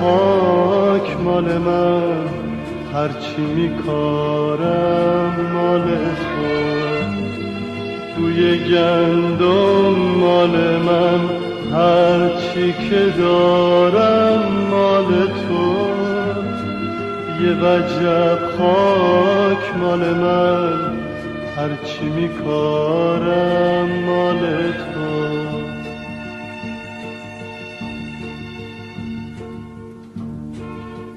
خاک مال من هرچی میکارم مال تو. توی گندم مال من هرچی که دارم مال تو. یه وجب خاک مال من هرچی میکارم مال تو.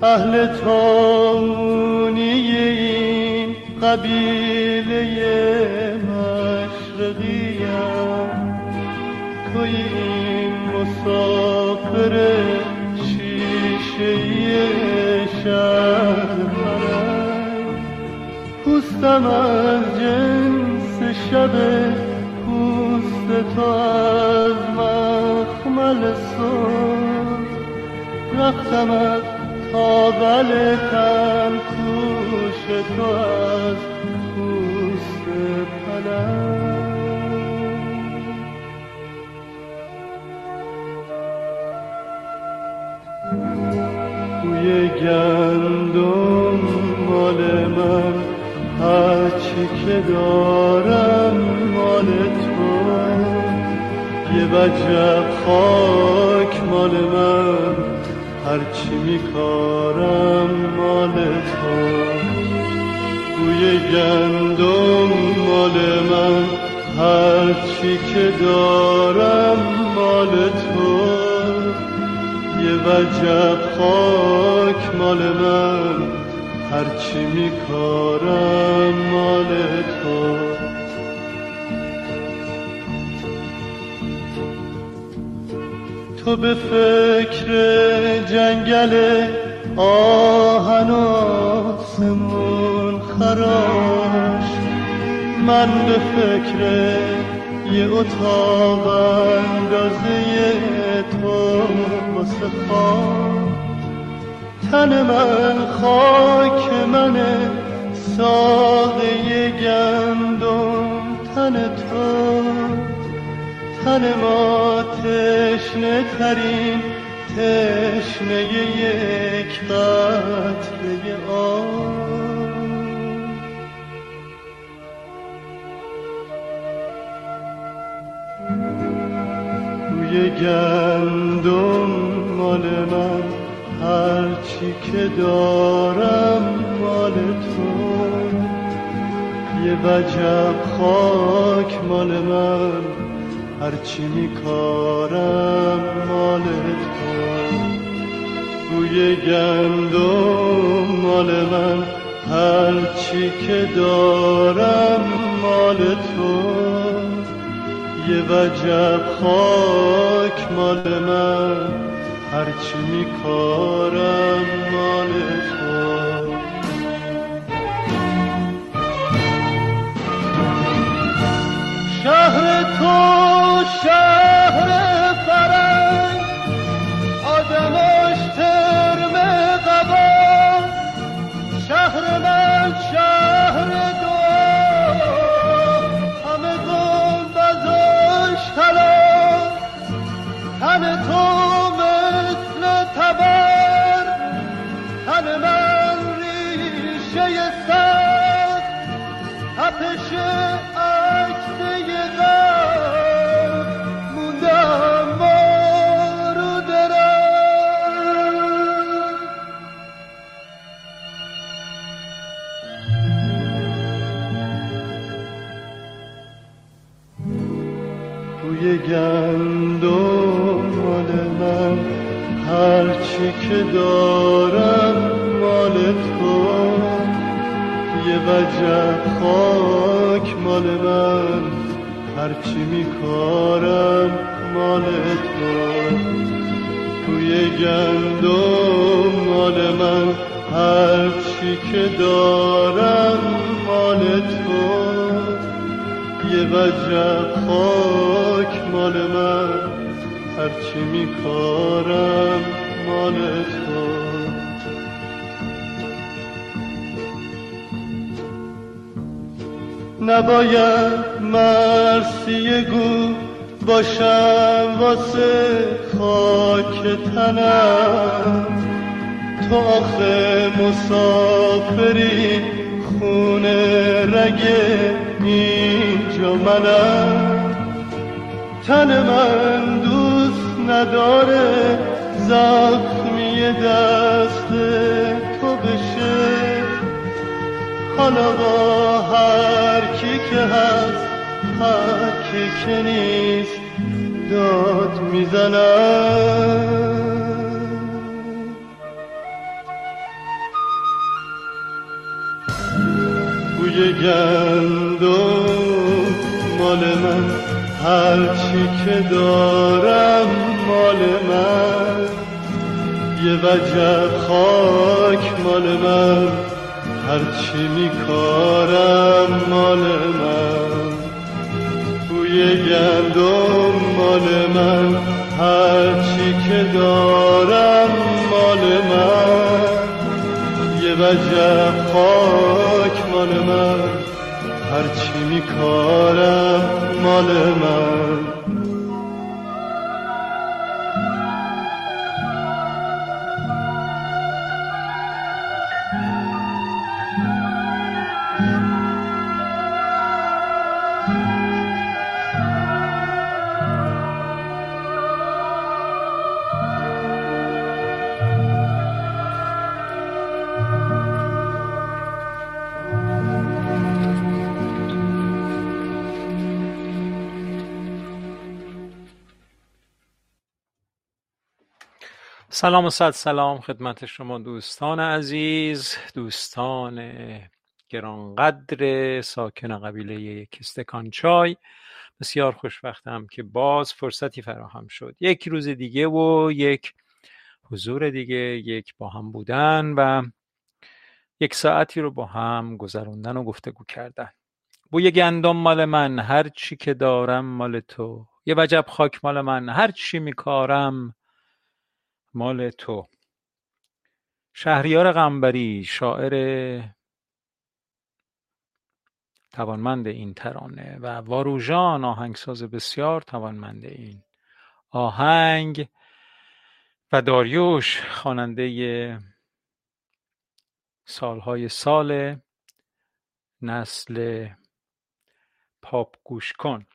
اهل تامونی این قبیله مشرقیم. توی این مسافر شیشه شهر پوستم از جنس شب پوست تو از مخمل سر رفتم از تاول تن کوش تو از پوست پلنگ. بوی گندم مال من هرچی که دارم مال تو. یه وجب خاک مال من. هرچی میکارم مال تو. بوی گندم مال من هرچی که دارم مال تو. یه وجب خاک مال من هرچی میکارم مال تو. تو به فکر جنگل آهن آسمون خراش. من به فکر یه اتاق اندازه تو واسه تن من خاک منه ساقه گندم تن تو. تن ما تشنه ترین تشنه یک قطره آب. توی گندم مال من هرچی که دارم مال تو. یه وجب خاک مال من. هرچی میکارم مال تو. توی گندم مال من. هرچی که دارم مال تو. یه وجب خاک مال من. هرچی میکارم مال تو. شهر تو شهر خاک مال من هرچی میکارم مال تو. توی گندم مال من هرچی که دارم مال تو. یه وجب خاک مال من هرچی میکارم مال تو. نباید مرسی گو باشم واسه خاک تنم. تو آخه مسافری خونه رگ اینجا منم. تن من دوست نداره زخمی دست تو بشه. حالا با هر که هست هر کی که نیست داد می‌زنم. بوی گندم مال من هرچی که دارم مال من. یه وجب خاک مال من. هرچی میکارم مال من. بوی گندم مال من. هرچی که دارم مال من. یه وجب خاک مال من. هرچی میکارم مال من. سلام و صد سلام خدمت شما دوستان عزیز دوستان گرانقدر ساکن قبیله یک استکان چای. بسیار خوشبختم که باز فرصتی فراهم شد. یک روز دیگه و یک حضور دیگه یک با هم بودن و یک ساعتی رو با هم گذروندن و گفتگو کردن. بوی گندم مال من هر چی که دارم مال تو. یه وجب خاک مال من هر چی میکارم مال تو. شهریار قنبری شاعر توانمند این ترانه و واروژان آهنگساز بسیار توانمند این آهنگ و داریوش خواننده سالهای سال نسل پاپ گوش کن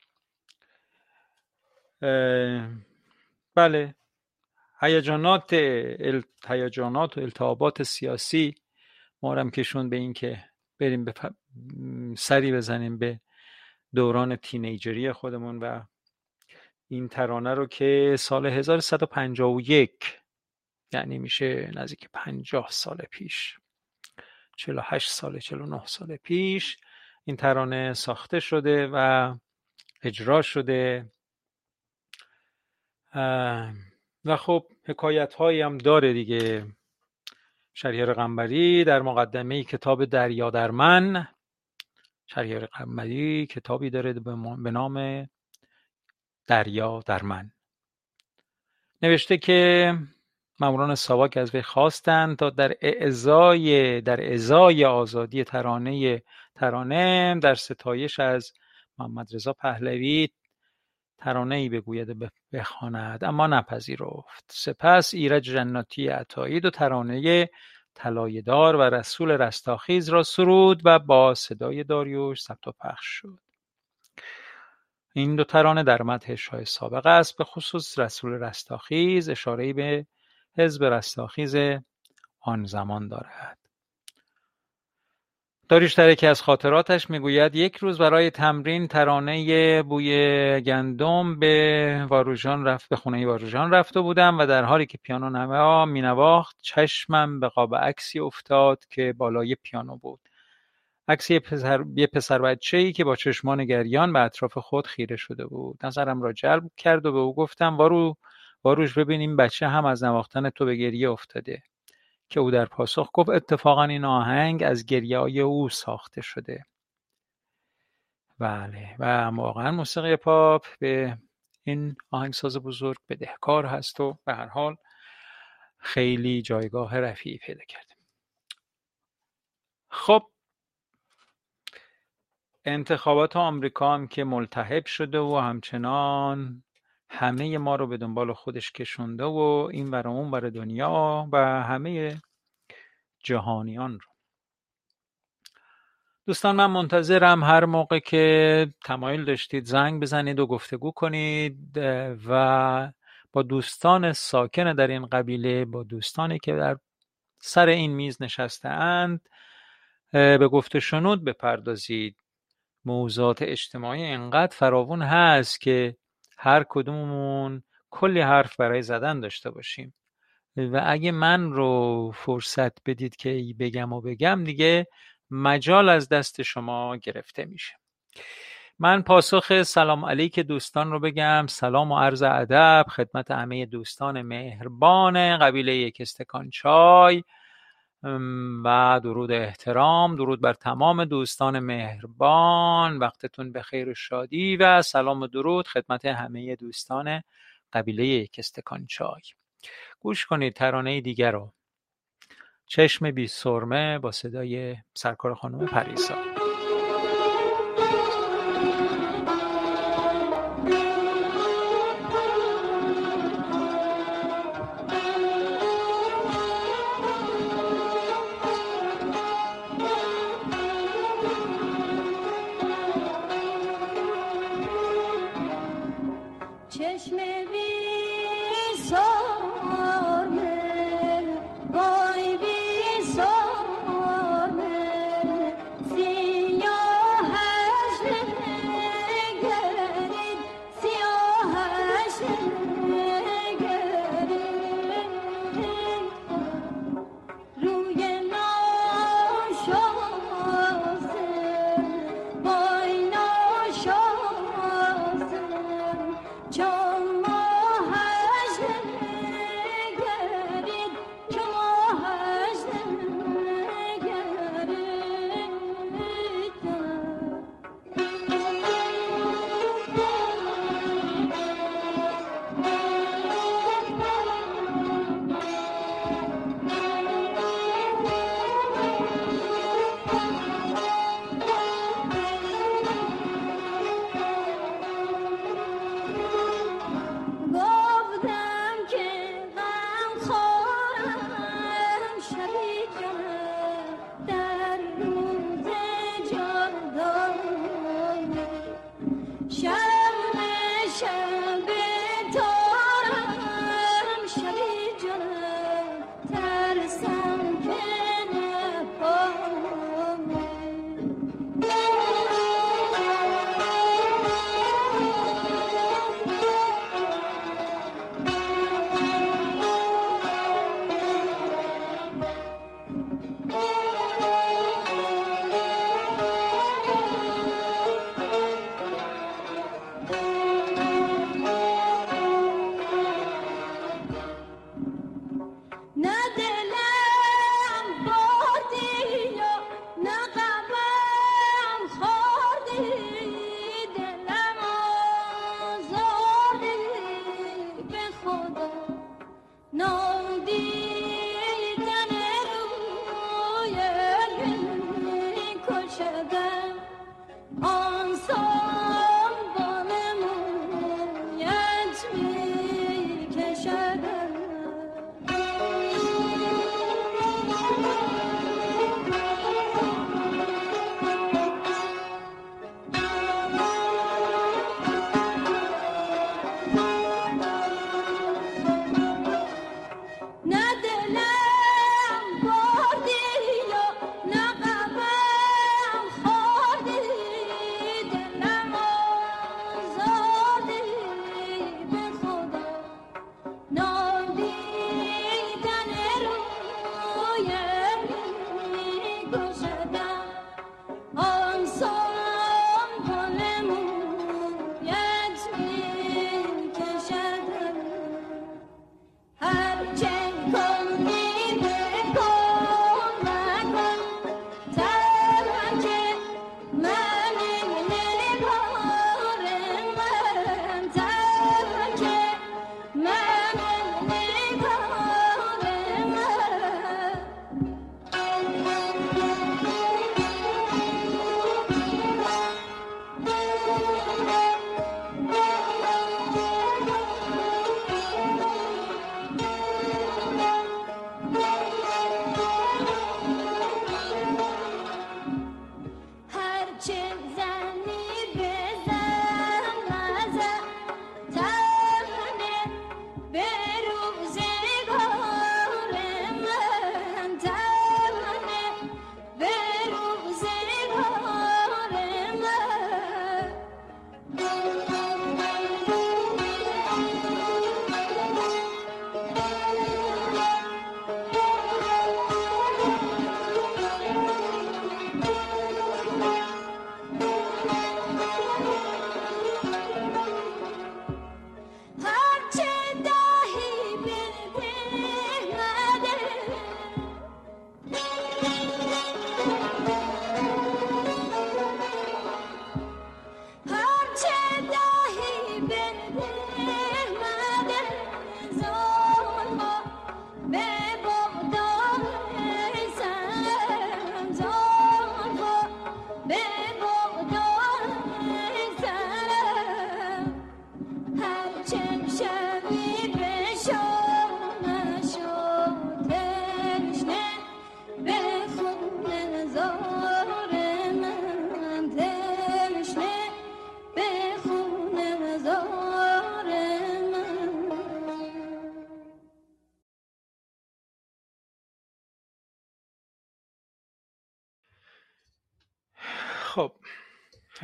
بله. هیجانات هیجانات و التهابات سیاسی ما کشون به این که بریم به سری بزنیم به دوران تینیجری خودمون و این ترانه رو که سال 1151 یعنی میشه نزدیک 50 سال پیش 48 سال 49 سال پیش این ترانه ساخته شده و اجرا شده. و خب حکایت هایی هم داره دیگه. شریار قنبری در مقدمه کتاب دریا در من. شریار قنبری کتابی داره به نام دریا در من. نوشته که ماموران ساواک از وی خواستند تا در اعزای در ازای آزادی ترانه ترانه در ستایش از محمد رضا پهلوی ای بگوید بخواند اما نپذیرفت. سپس ایرج جناتی عطایی دو ترانه طلایه‌دار و رسول رستاخیز را سرود و با صدای داریوش ثبت و پخش شد. این دو ترانه در مدح شاه سابق است. به خصوص رسول رستاخیز اشاره‌ای به حزب رستاخیز آن زمان دارد. داریوش در یکی از خاطراتش می‌گوید یک روز برای تمرین ترانه بوی گندم به واروژان رفت به خونه واروژان رفته بودم و در حالی که پیانو نوا مینواخت چشمم به قاب عکسی افتاد که بالای پیانو بود. عکس یه پسر, یه پسر بچه ای که با چشمان گریان به اطراف خود خیره شده بود. نظرم را جلب کرد و به او گفتم وارو واروش ببین این بچه هم از نواختن تو به گریه افتاده. که او در پاسخ گفت اتفاقا این آهنگ از گریههای او ساخته شده. بله و واقعا موسیقی پاپ به این آهنگساز بزرگ بدهکار هست و به هر حال خیلی جایگاه رفیعی پیدا کرده. خب انتخابات آمریکا هم که ملتهب شده و همچنان همه ما رو به دنبال خودش کشونده و این ور اون دنیا و همه جهانیان رو. دوستان من منتظرم هر موقع که تمایل داشتید زنگ بزنید و گفتگو کنید و با دوستان ساکن در این قبیله با دوستانی که در سر این میز نشسته اند به گفت شنود بپردازید. موضوعات اجتماعی انقدر فراوون هست که هر کدوممون کلی حرف برای زدن داشته باشیم. و اگه من رو فرصت بدید که بگم و بگم دیگه مجال از دست شما گرفته میشه. من پاسخ سلام علیک دوستان رو بگم. سلام و عرض ادب خدمت همه دوستان مهربان قبیله یک استکان چای. و درود احترام درود بر تمام دوستان مهربان. وقتتون به خیر و شادی و سلام و درود خدمت همه دوستان قبیله یک استکان چای. گوش کنید ترانه دیگر رو. چشم بی سرمه با صدای سرکار خانم پریسا.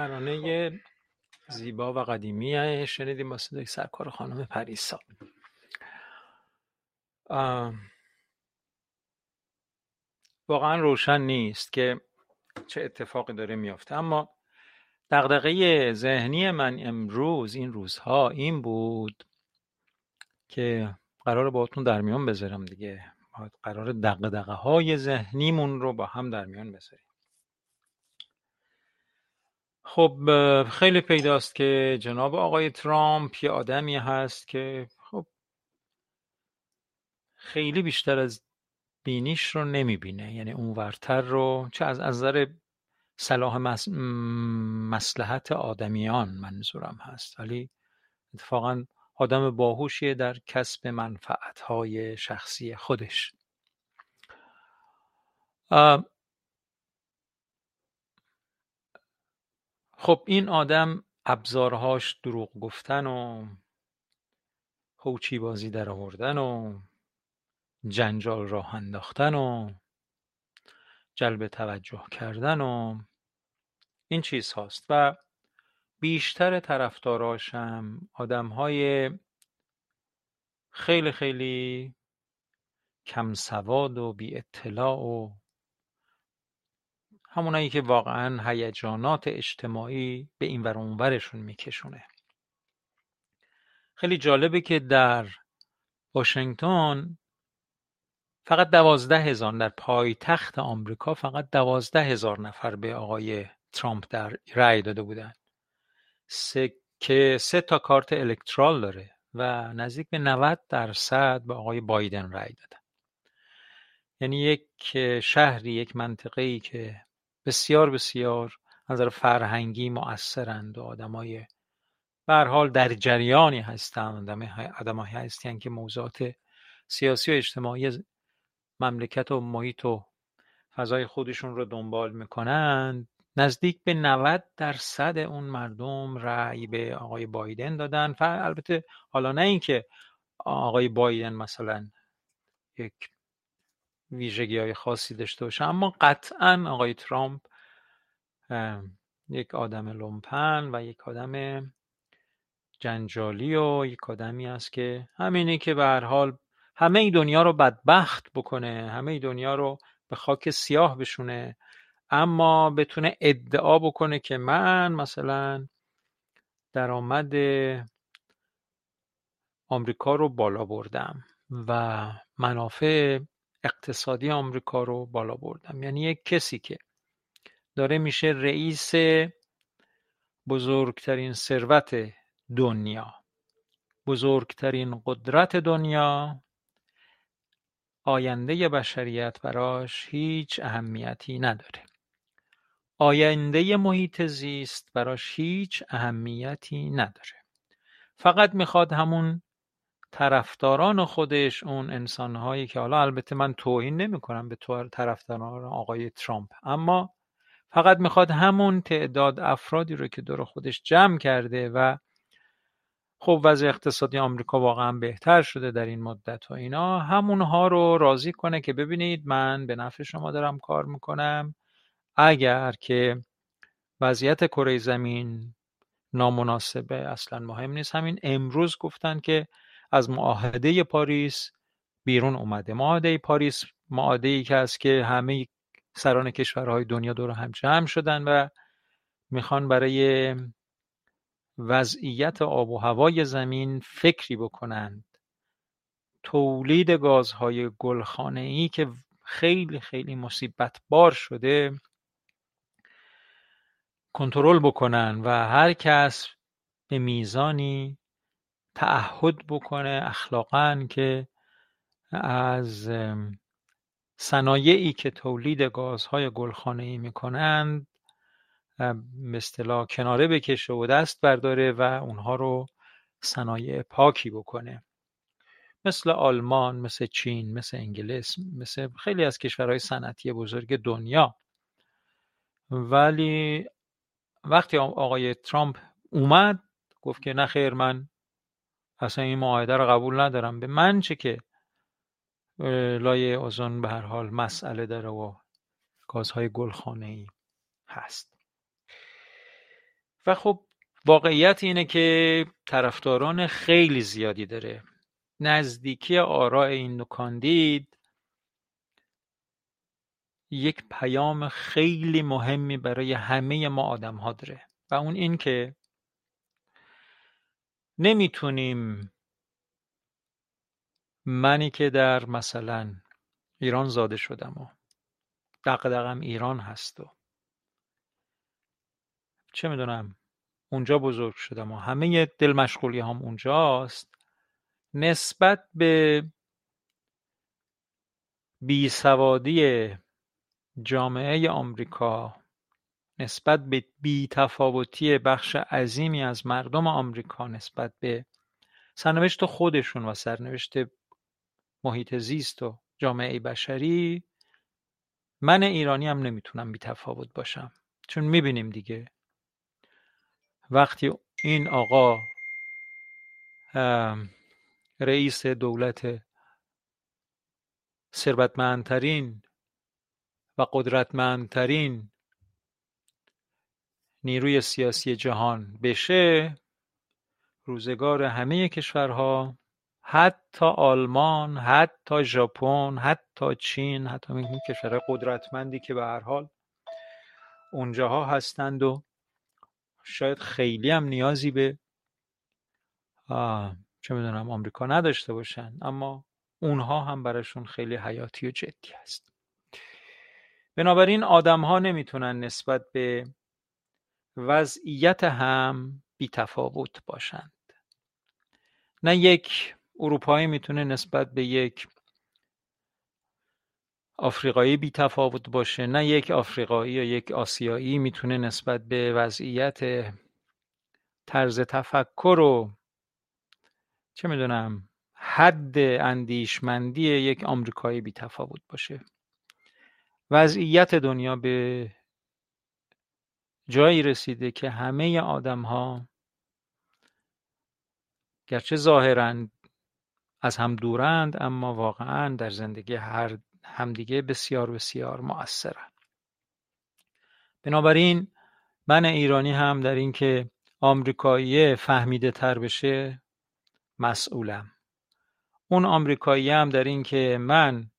ترانه زیبا و قدیمی شنیدیم با صدای سرکار خانم پریسا. واقعا روشن نیست که چه اتفاقی داره میافته اما دغدغه ذهنی من امروز این روزها این بود که قرار باهاتون در میان بذارم دیگه. قرار دغدغه های ذهنیمون رو با هم در میان بذاریم. خب خیلی پیداست که جناب آقای ترامپ یه آدمی هست که خب خیلی بیشتر از بینیش رو نمی‌بینه. یعنی اونورتر رو چه از نظر صلاح مس... مسلحت آدمیان منظورم هست. ولی اتفاقا آدم باهوشیه در کسب منفعتهای شخصی خودش. خب این آدم ابزارهاش دروغ گفتن و هوچی بازی در آوردن و جنجال راه انداختن و جلب توجه کردن و این چیز هاست و بیشتر طرفداراشم های خیلی خیلی کم سواد و بی اطلاع و همونایی که واقعا هیجانات اجتماعی به این ور اونورشون میکشونه. خیلی جالبه که در واشنگتن فقط دوازده هزار در پایتخت آمریکا فقط دوازده هزار نفر به آقای ترامپ در رأی داده بودن. سه که سه تا کارت الکترال داره و نزدیک به 90 درصد به آقای بایدن رأی دادن. یعنی یک شهری یک منطقه ای که بسیار بسیار نظر فرهنگی مؤثرند و آدمای به حال در جریانی هستند آدمایی هستند که موضوعات سیاسی و اجتماعی مملکت و محیط و فضای خودشون رو دنبال می‌کنند. نزدیک به 90 درصد اون مردم رأی به آقای بایدن دادن. البته حالا نه اینکه آقای بایدن مثلا یک ویژگی های خاصی داشته باشه. اما قطعا آقای ترامپ یک آدم لومپن و یک آدم جنجالی و یک آدمی است که همینی که به هر حال همه ای دنیا رو بدبخت بکنه همه ای دنیا رو به خاک سیاه بشونه اما بتونه ادعا بکنه که من مثلا درآمد آمریکا رو بالا بردم و منافع اقتصادی آمریکا رو بالا بردم. یعنی یک کسی که داره میشه رئیس بزرگترین ثروت دنیا بزرگترین قدرت دنیا آینده بشریت براش هیچ اهمیتی نداره. آینده محیط زیست براش هیچ اهمیتی نداره. فقط می‌خواد همون طرفداران خودش اون انسانهایی که حالا البته من توهین نمی‌کنم به طرفداران آقای ترامپ اما فقط می‌خواد همون تعداد افرادی رو که دور خودش جمع کرده و خب وضع اقتصادی آمریکا واقعا بهتر شده در این مدت و اینا همونها رو راضی کنه که ببینید من به نفع شما دارم کار می‌کنم. اگر که وضعیت کره زمین نامناسبه اصلا مهم نیست. همین امروز گفتن که از معاهده پاریس بیرون اومده. معاهده پاریس معاهده ای که است که همه سران کشورهای دنیا دور هم جمع شدن و می‌خوان برای وضعیت آب و هوای زمین فکری بکنند تولید گازهای گلخانه ای که خیلی خیلی مصیبت بار شده کنترل بکنن و هر کس به میزانی تعهد بکنه اخلاقا که از صنایعی که تولید گازهای گلخانه‌ای می‌کنند به اصطلاح کناره بکشه و دست برداره و اونها رو صنایع پاکی بکنه. مثل آلمان مثل چین مثل انگلیس مثل خیلی از کشورهای صنعتی بزرگ دنیا. ولی وقتی آقای ترامپ اومد گفت که نه خیر من اصلا این معاهده رو قبول ندارم. به من چه که لایه اوزون به هر حال مسئله داره و گازهای گلخانه ای هست. و خب واقعیت اینه که طرفداران خیلی زیادی داره. نزدیکی آراء این دو کاندید یک پیام خیلی مهمی برای همه ما آدم ها داره. و اون این که نمی‌تونیم منی که در مثلا ایران زاده شدم و دقدقم ایران هست و چه می‌دونم اونجا بزرگ شدم و همه دل مشغولی هم اونجاست نسبت به بیسوادی جامعه آمریکا نسبت به بیتفاوتی بخش عظیمی از مردم آمریکا نسبت به سرنوشت خودشون و سرنوشت محیط زیست و جامعه بشری من ایرانی هم نمی‌تونم بیتفاوت باشم. چون می‌بینیم دیگه. وقتی این آقا رئیس دولت ثروتمندترین و قدرتمندترین نیروی سیاسی جهان بشه روزگار همه کشورها حتی آلمان حتی ژاپن حتی چین حتی این کشورهای قدرتمندی که به هر حال اونجاها هستند و شاید خیلی هم نیازی به چه می‌دونم آمریکا نداشته باشن اما اونها هم براشون خیلی حیاتی و جدی هست. بنابراین آدم ها نمی‌تونن نسبت به وضعیت هم بیتفاوت باشند. نه یک اروپایی می‌تونه نسبت به یک آفریقایی بیتفاوت باشه نه یک آفریقایی یا یک آسیایی می‌تونه نسبت به وضعیت طرز تفکر و چه می‌دونم حد اندیشمندی یک آمریکایی بیتفاوت باشه. وضعیت دنیا به جایی رسیده که همه آدم ها گرچه ظاهرا از هم دورند اما واقعا در زندگی هر همدیگه بسیار بسیار مؤثرن بنابراین من ایرانی هم در اینکه آمریکایی فهمیده تر بشه مسئولم. اون آمریکایی هم در اینکه من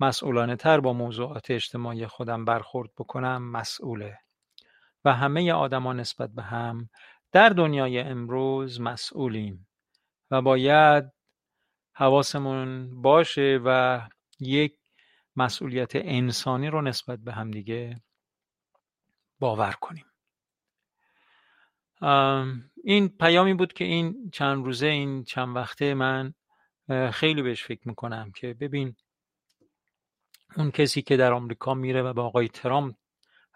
مسئولانه تر با موضوعات اجتماعی خودم برخورد بکنم مسئوله. و همه آدما نسبت به هم در دنیای امروز مسئولیم و باید حواسمون باشه و یک مسئولیت انسانی رو نسبت به هم دیگه باور کنیم. این پیامی بود که این چند روزه این چند وقته من خیلی بهش فکر می‌کنم که ببین اون کسی که در آمریکا میره و به آقای ترامپ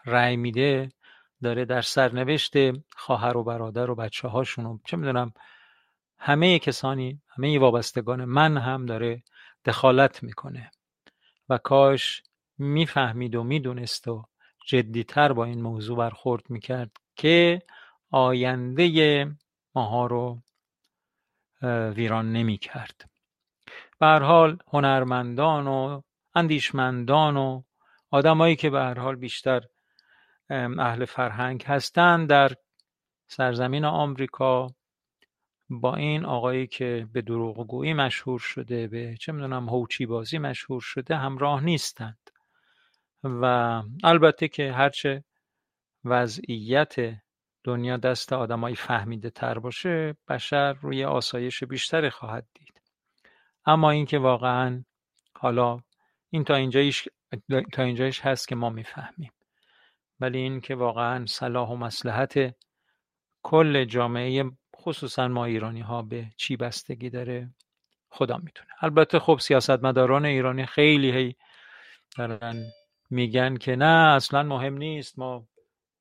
رأی میده داره در سرنوشت خواهر و برادر و بچه هاشون چه می‌دونم همه کسانی همه وابستگان من هم داره دخالت می‌کنه و کاش می‌فهمید و می‌دونست و جدیتر با این موضوع برخورد می‌کرد که آینده ماها رو ویران نمی‌کرد. به هر حال هنرمندان و اندیشمندان و آدمایی که به هر حال بیشتر اهل فرهنگ هستند در سرزمین آمریکا با این آقایی که به دروغگویی مشهور شده به چه می‌دونم هوچی بازی مشهور شده همراه نیستند. و البته که هرچه وضعیت دنیا دست آدمایی فهمیده تر باشه بشر روی آسایش بیشتری خواهد دید. اما اینکه واقعا حالا این تا اینجایش تا اینجایش هست که ما می‌فهمیم. ولی این که واقعا صلاح و مسلحت کل جامعه خصوصا ما ایرانی ها به چی بستگی داره خدا می‌تونه البته خب سیاستمداران ایرانی خیلی هی دارن میگن که نه اصلا مهم نیست ما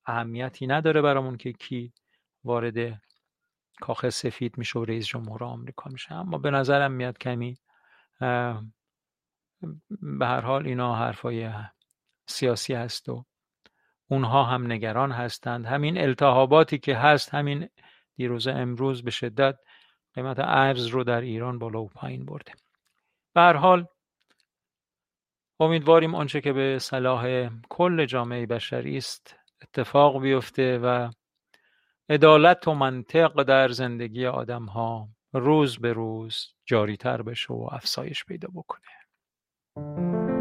اهمیتی نداره برامون که کی وارد کاخ سفید میشه و رئیس جمهور آمریکا میشه. اما به نظرم میاد کمی به هر حال اینا حرفای سیاسی هست و اونها هم نگران هستند. همین التهاباتی که هست همین دیروز امروز به شدت قیمت ارز رو در ایران بالا و پایین برده. به حال امیدواریم آنچه که به صلاح کل جامعه بشری است اتفاق بیفته و عدالت و منطق در زندگی آدم ها روز به روز جاریتر بشه و افزایش پیدا بکنه.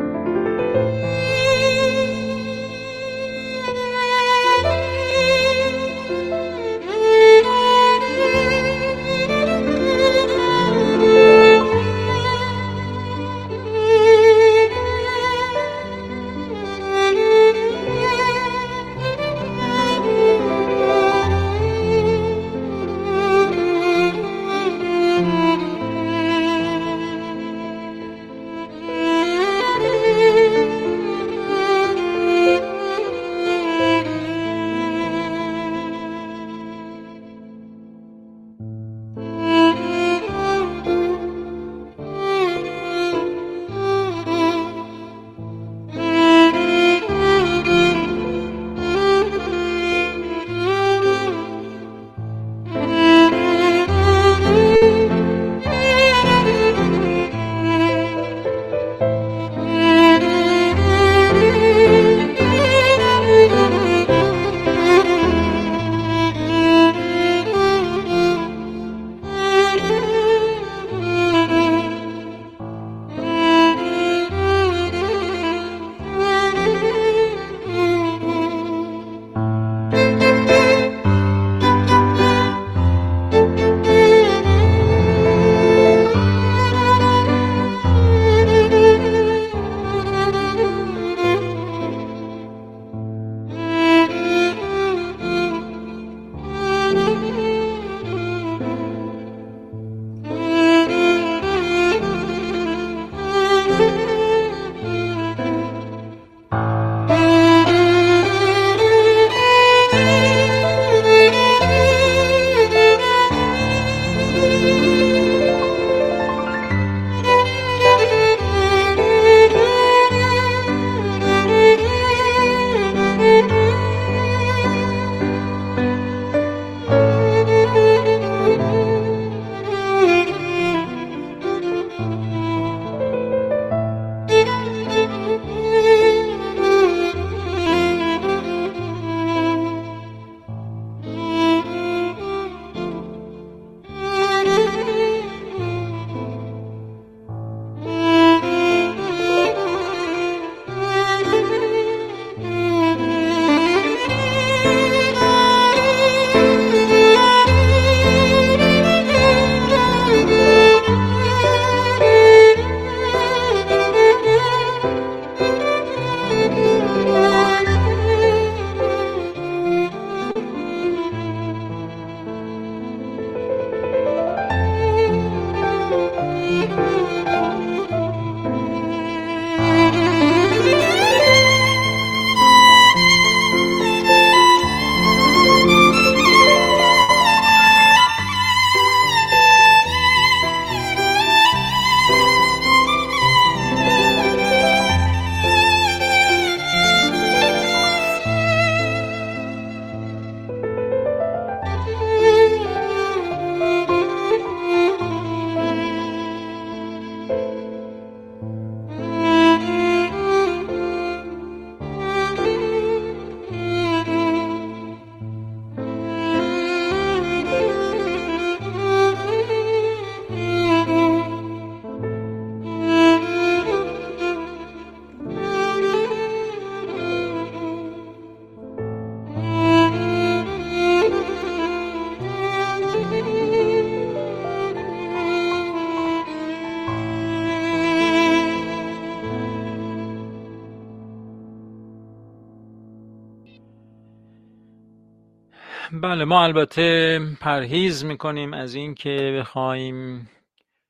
بله ما البته پرهیز می‌کنیم از اینکه بخوایم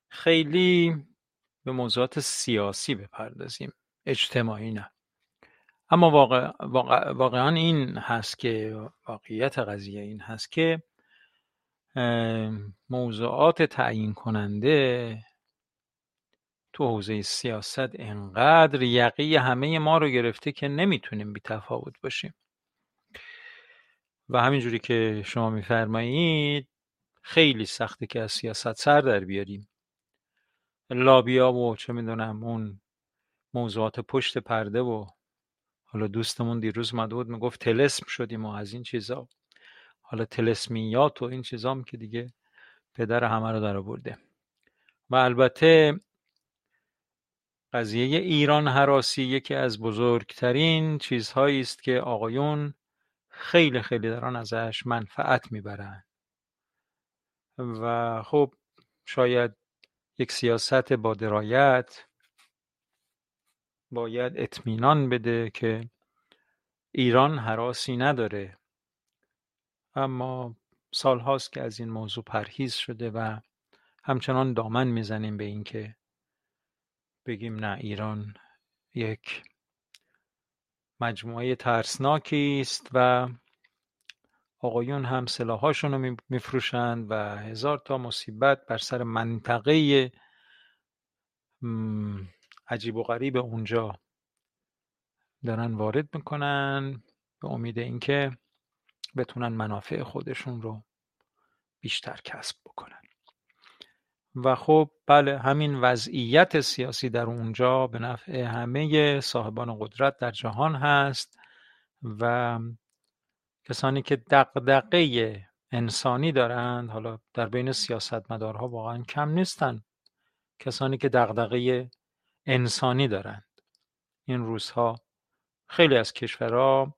خیلی به موضوعات سیاسی بپردازیم اجتماعی نه. اما واقع، واقعا این هست که واقعیت قضیه این هست که موضوعات تعیین کننده تو حوزه سیاست انقدر یقی همه ما رو گرفته که نمی‌تونیم بی تفاوت باشیم. و همینجوری که شما میفرمایید خیلی سخته که از سیاست سر در بیاریم. لابیا و چه می‌دونم اون موضوعات پشت پرده و حالا دوستمون دیروز مده بود می‌گفت تلسم شدیم و از این چیزا. حالا تلسمیات و این چیزام که دیگه پدر همه رو در برده و البته قضیه ایران حراسی یکی از بزرگترین چیزهایی است که آقایون خیلی خیلی دارن ازش منفعت می‌برن. و خب شاید یک سیاست با درایت باید اطمینان بده که ایران حراسی نداره. اما سالهاست که از این موضوع پرهیز شده و همچنان دامن می‌زنیم به اینکه بگیم نه ایران یک مجموعه ترسناکی است و آقایون هم سلاحاشون رو میفروشند و هزار تا مصیبت بر سر منطقه عجیب و غریب اونجا دارن وارد می‌کنن به امید اینکه بتونن منافع خودشون رو بیشتر کسب و خب بله همین وضعیت سیاسی در اونجا به نفع همه صاحبان قدرت در جهان هست و کسانی که دقدقه انسانی دارند حالا در بین سیاستمدارها واقعا کم نیستن کسانی که دقدقه انسانی دارند. این روزها خیلی از کشورها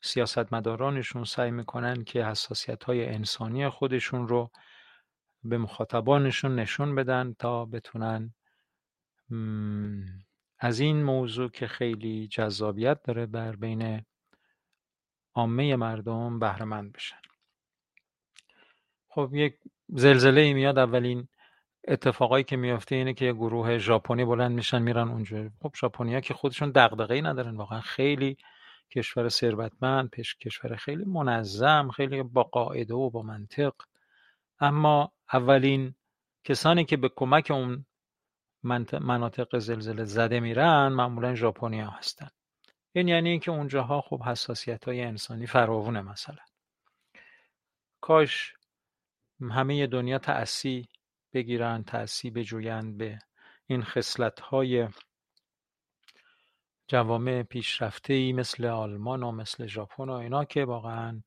سیاستمدارانشون سعی می‌کنن که حساسیت های انسانی خودشون رو به مخاطبانشون نشون بدن تا بتونن از این موضوع که خیلی جذابیت داره در بین عامه مردم بهرهمند بشن. خب یک زلزله ای میاد اولین اتفاقایی که میافته اینه که یه گروه ژاپنی بلند میشن میرن اونجا. خب ژاپنیا که خودشون دغدغه‌ای ندارن واقعا خیلی کشور ثروتمند پیش کشور خیلی منظم خیلی با قاعده و با منطق. اما اولین کسانی که به کمک اون مناطق زلزله زده میرن معمولا ژاپنیا هستن. این یعنی اینکه اونجاها خب حساسیت های انسانی فراوونه مثلا. کاش همه دنیا تأسی بگیرن تأسی بجویند به این خصلت های جوامع پیشرفته ای مثل آلمان و مثل ژاپن و اینا که واقعا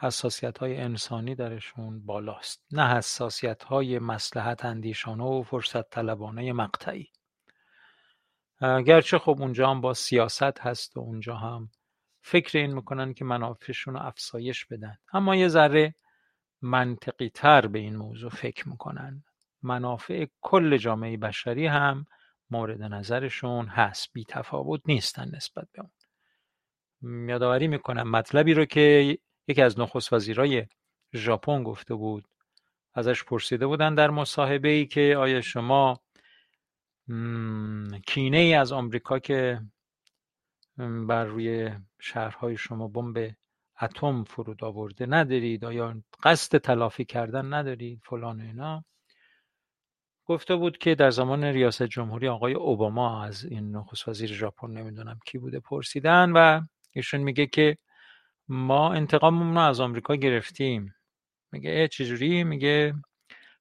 حساسیت های انسانی درشون بالاست نه حساسیت های مسلحت اندیشانه و فرصت طلبانه مقطعی. گرچه خب اونجا هم با سیاست هست و اونجا هم فکر این می‌کنن که منافعشون رو افسایش بدن. اما یه ذره منطقی تر به این موضوع فکر می‌کنن. منافع کل جامعه بشری هم مورد نظرشون هست بی تفاوت نیستن نسبت به اون. یادآوری می‌کنم مطلبی رو که یکی از نخست وزیرای ژاپن گفته بود. ازش پرسیده بودن در مصاحبه ای که آیا شما کینه ای از آمریکا که بر روی شهرهای شما بمب اتم فرود آورده ندارید آیا قصد تلافی کردن ندارید فلان اینا. گفته بود که در زمان ریاست جمهوری آقای اوباما از این نخست وزیر ژاپن نمی‌دونم کی بوده پرسیدن و ایشون میگه که ما انتقاممون رو از آمریکا گرفتیم. میگه چجوری؟ میگه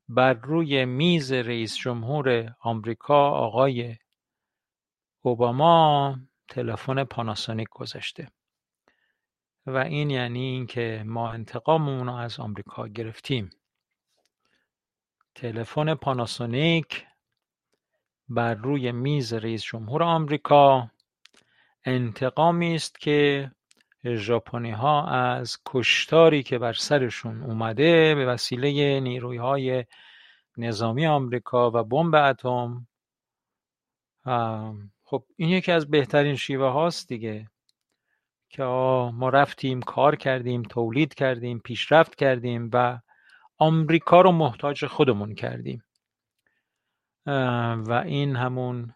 بر روی میز رئیس جمهور آمریکا آقای اوباما تلفن پاناسونیک گذاشته. و این یعنی اینکه ما انتقاممون رو از آمریکا گرفتیم. تلفن پاناسونیک بر روی میز رئیس جمهور آمریکا انتقامی است که ژاپنی ها از کشتاری که بر سرشون اومده به وسیله نیروی نظامی آمریکا و بمب اتم خب این یکی از بهترین شیوه هاست دیگه که ما رفتیم کار کردیم تولید کردیم پیشرفت کردیم و آمریکا رو محتاج خودمون کردیم. و این همون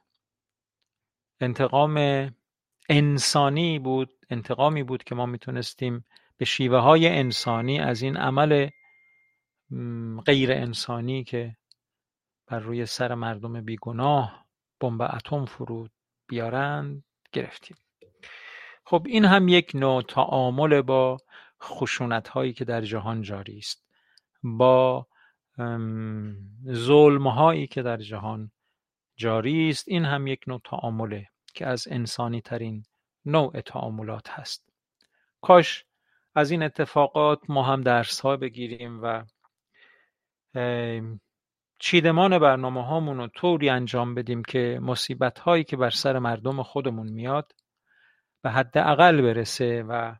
انتقام انسانی بود انتقامی بود که ما می‌تونستیم به شیوه های انسانی از این عمل غیر انسانی که بر روی سر مردم بیگناه بمب اتم فرود بیارند گرفتیم. خب این هم یک نوع تعامل با خشونت هایی که در جهان جاری است. با ظلم هایی که در جهان جاری است این هم یک نوع تعامله که از انسانی ترین نوع تعاملات هست. کاش از این اتفاقات ما هم درس ها بگیریم و چیدمان برنامه هامون رو طوری انجام بدیم که مصیبت هایی که بر سر مردم خودمون میاد به حد اقل برسه و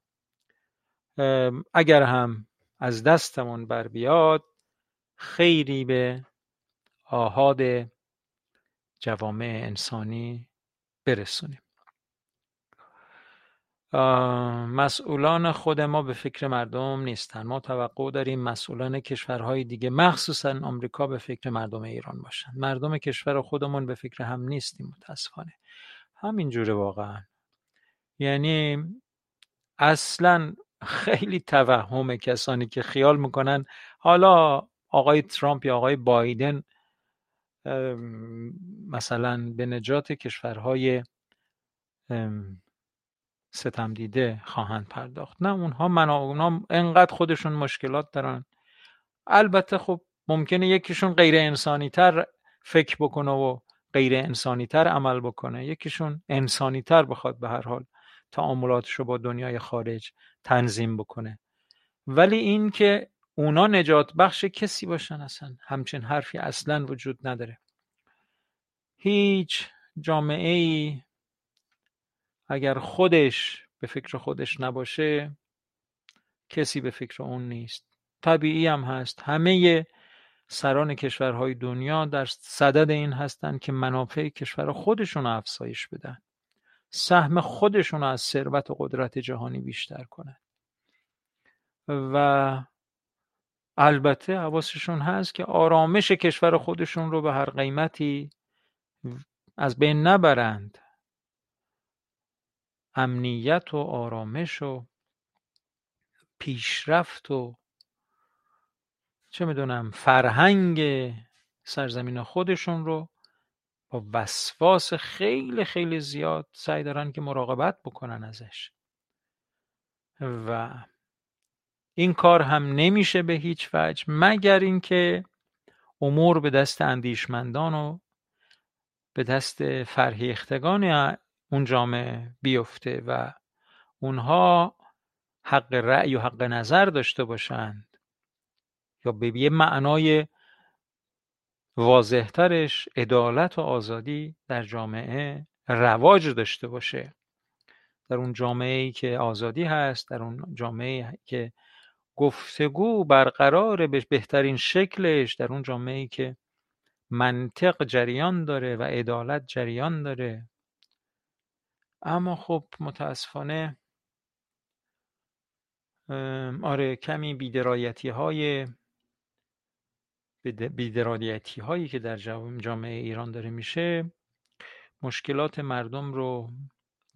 اگر هم از دستمون بر بیاد خیری به آهاد جوامع انسانی برسونیم. مسئولان خود ما به فکر مردم نیستن. ما توقع داریم مسئولان کشورهای دیگه مخصوصا آمریکا به فکر مردم ایران باشن. مردم کشور خودمون به فکر هم نیستیم متاسفانه. همینجوره واقعا. یعنی اصلا خیلی توهم کسانی که خیال می‌کنن. حالا آقای ترامپ یا آقای بایدن مثلا به نجات کشورهای ستم دیده خواهند پرداخت. نه اونها منا اونها انقدر خودشون مشکلات دارن. البته خب ممکنه یکیشون غیر انسانی تر فکر بکنه و غیر انسانی تر عمل بکنه. یکیشون انسانی تر بخواد به هر حال تعاملاتش رو با دنیای خارج تنظیم بکنه. ولی این که اونا نجات بخش کسی باشن اصلا همچین حرفی اصلا وجود نداره. هیچ جامعه ای اگر خودش به فکر خودش نباشه کسی به فکر اون نیست. طبیعی هم هست. همه سران کشورهای دنیا در صدد این هستند که منافع کشور خودشون افزایش بدن. سهم خودشون از ثروت و قدرت جهانی بیشتر کنن. و البته حواسشون هست که آرامش کشور خودشون رو به هر قیمتی از بین نبرند. امنیت و آرامش و پیشرفت و چه می‌دونم فرهنگ سرزمین خودشون رو با وسواس خیلی خیلی زیاد سعی دارن که مراقبت بکنن ازش. و این کار هم نمیشه به هیچ وجه مگر اینکه امور به دست اندیشمندان و به دست فرهیختگان اون جامعه بیفته و اونها حق رأی و حق نظر داشته باشند یا به یه معنای واضحترش عدالت و آزادی در جامعه رواج داشته باشه. در اون جامعه ای که آزادی هست در اون جامعه که گفتگو برقرار به بهترین شکلش در اون جامعه ای که منطق جریان داره و عدالت جریان داره. اما خب متاسفانه آره کمی بیدرایتی های بیدرایتی هایی که در جامعه ایران داره میشه مشکلات مردم رو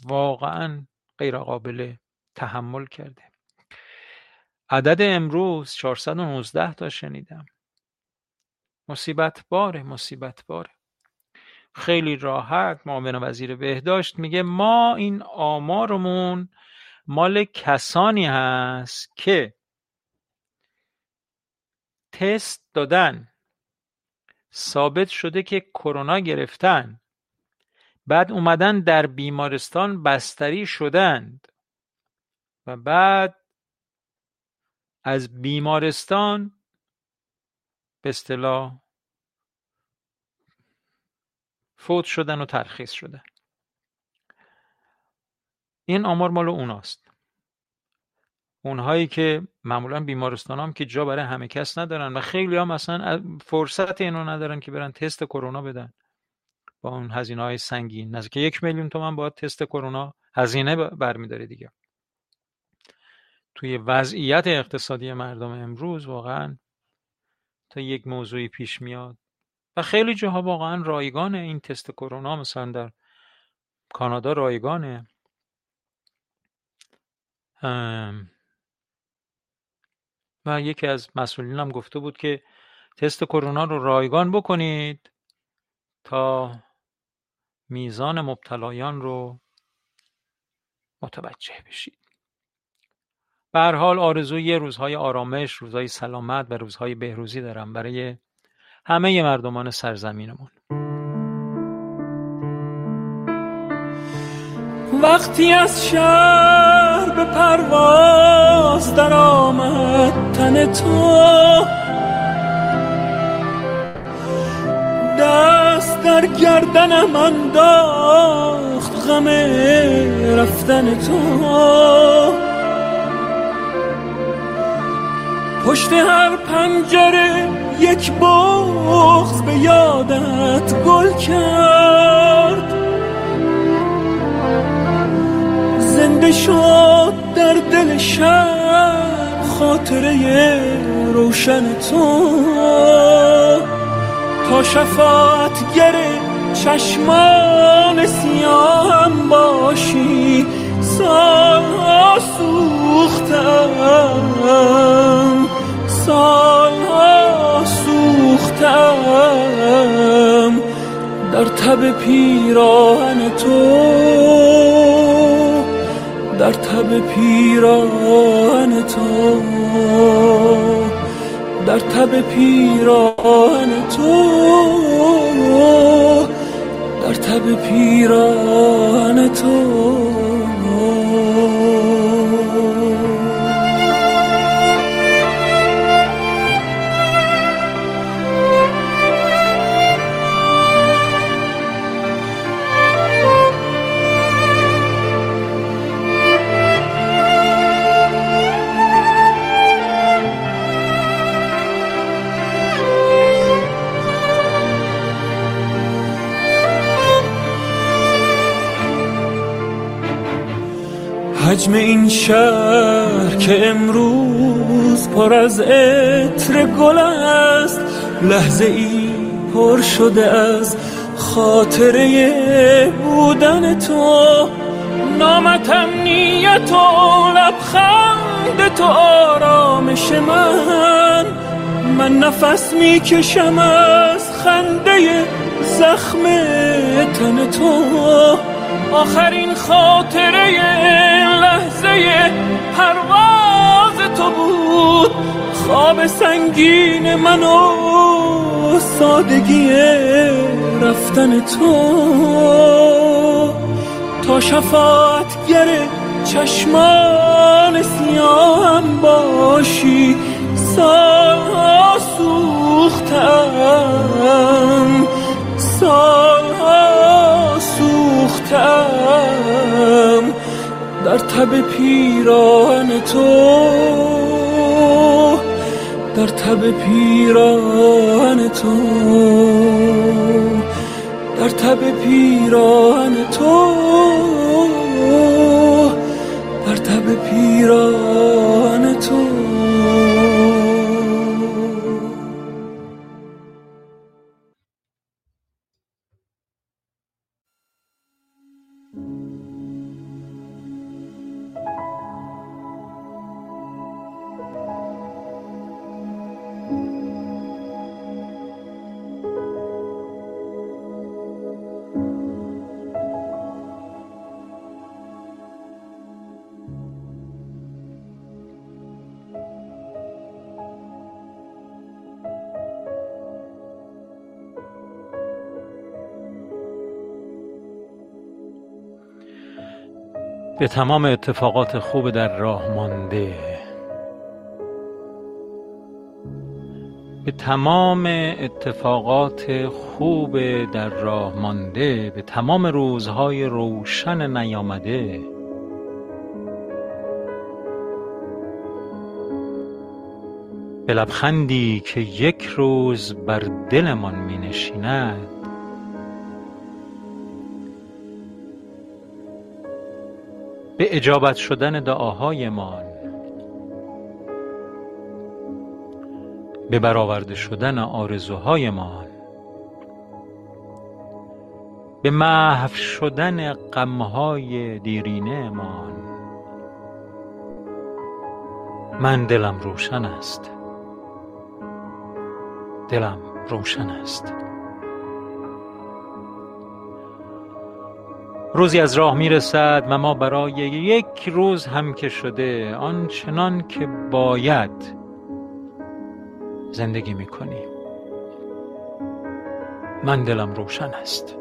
واقعا غیر قابل تحمل کرده. عدد امروز 419 تا شنیدم. مصیبت باره مصیبت باره خیلی راحت معاون وزیر بهداشت میگه ما این آمارمون مال کسانی هست که تست دادن ثابت شده که کرونا گرفتن بعد اومدن در بیمارستان بستری شدند و بعد از بیمارستان به اصطلاح فوت شدن و ترخیص شدن این آمار مال اوناست. اونهایی که معمولا بیمارستان هم که جا برای همه کس ندارن و خیلی هم اصلا فرصت اینو ندارن که برن تست کرونا بدن. با اون هزینه های سنگین. نزدیک یک میلیون تومن باید تست کرونا هزینه برمیداره دیگه. توی وضعیت اقتصادی مردم امروز واقعا تا یک موضوعی پیش میاد و خیلی جاها واقعا رایگانه این تست کرونا مثلا در کانادا رایگانه. و یکی از مسئولین هم گفته بود که تست کرونا رو رایگان بکنید تا میزان مبتلایان رو متوجه بشید. به هر حال آرزوی روزهای آرامش روزهای سلامت و روزهای بهروزی دارم. برای همه مردمان سرزمینمون. وقتی از شهر به پرواز در آمد تن تو دست در گردنم انداخت غم رفتن تو. پشت هر پنجره یک بغز به یادت گل کرد. زنده شد در دل شب خاطره روشن تو. تا شفاعت گره چشمان سیاهم باشی سالها سوختم. سالها سوختم در تب پیراهن تو در تب پیراهن تو در تب پیراهن تو در تب پیراهن تو. حجم این شهر که امروز پر از عطر گل است لحظه ای پر شده از خاطره بودن تو. نامتم نیت و لبخند تو آرامش من. من نفس می‌کشم از خنده زخم تن تو. آخرین خاطره لحظه پرواز تو بود. خواب سنگین من و سادگی رفتن تو. تا شفاعت گره چشمان سیاهم باشی سالها سوختم. سالها در تب پیران تو در تب پیران تو در تب پیران تو در تب پیران به تمام اتفاقات خوب در راه مانده. به تمام اتفاقات خوب در راه مانده به تمام روزهای روشن نیامده. به لبخندی که یک روز بر دلمان می نشیند اجابت شدن دعاهایمان. به برآورده شدن آرزوهایمان. به محو شدن غمهای دیرینهمان. من دلم روشن است. دلم روشن است. روزی از راه می‌رسد و ما برای یک روز هم که شده آنچنان که باید زندگی می‌کنیم. من دلم روشن است.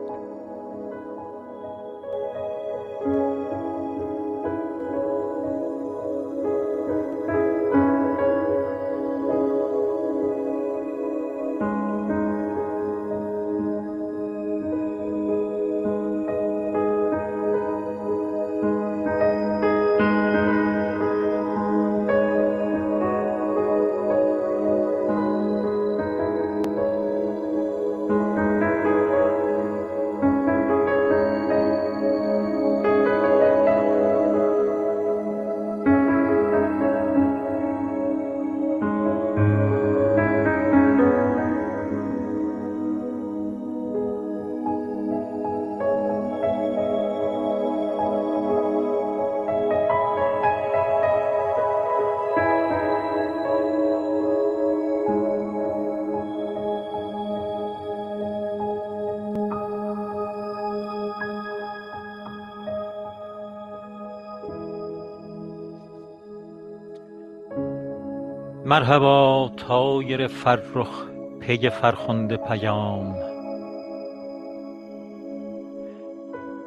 مرحبا طایر فرخ پی فرخنده پیام.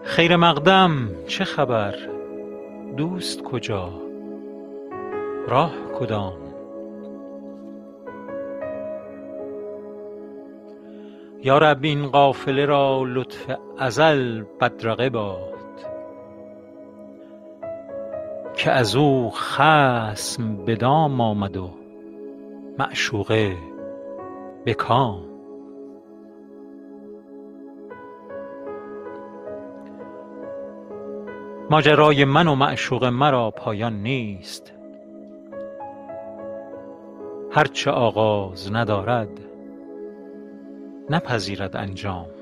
خیر مقدم چه خبر؟ دوست کجا؟ راه کدام؟ یا رب این قافله را لطف ازل بدرقه باد. که از او خصم به دام آمد و معشوقه. به کام. ماجرای من و معشوق مرا پایان نیست. هرچه آغاز ندارد نپذیرد انجام.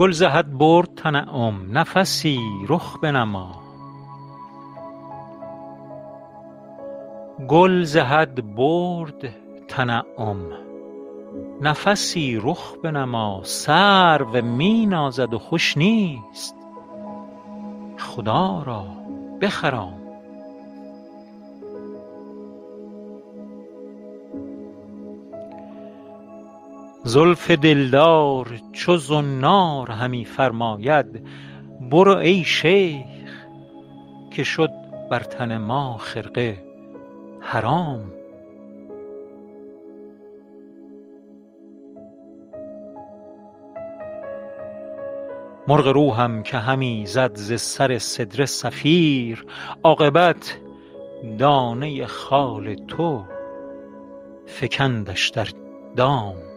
گل ز حد برد تنعم نفسی رخ بنما. گل ز حد برد تنعم نفسی رخ بنما. سرو می نازد و خوش نیست خدا را بخرام. زلف دلدار چو زنار همی فرماید برو ای شیخ که شد بر تن ما خرقه حرام. مرغ روحم که همی زد ز سر سدره صفیر عاقبت دانه خال تو فکندش در دام.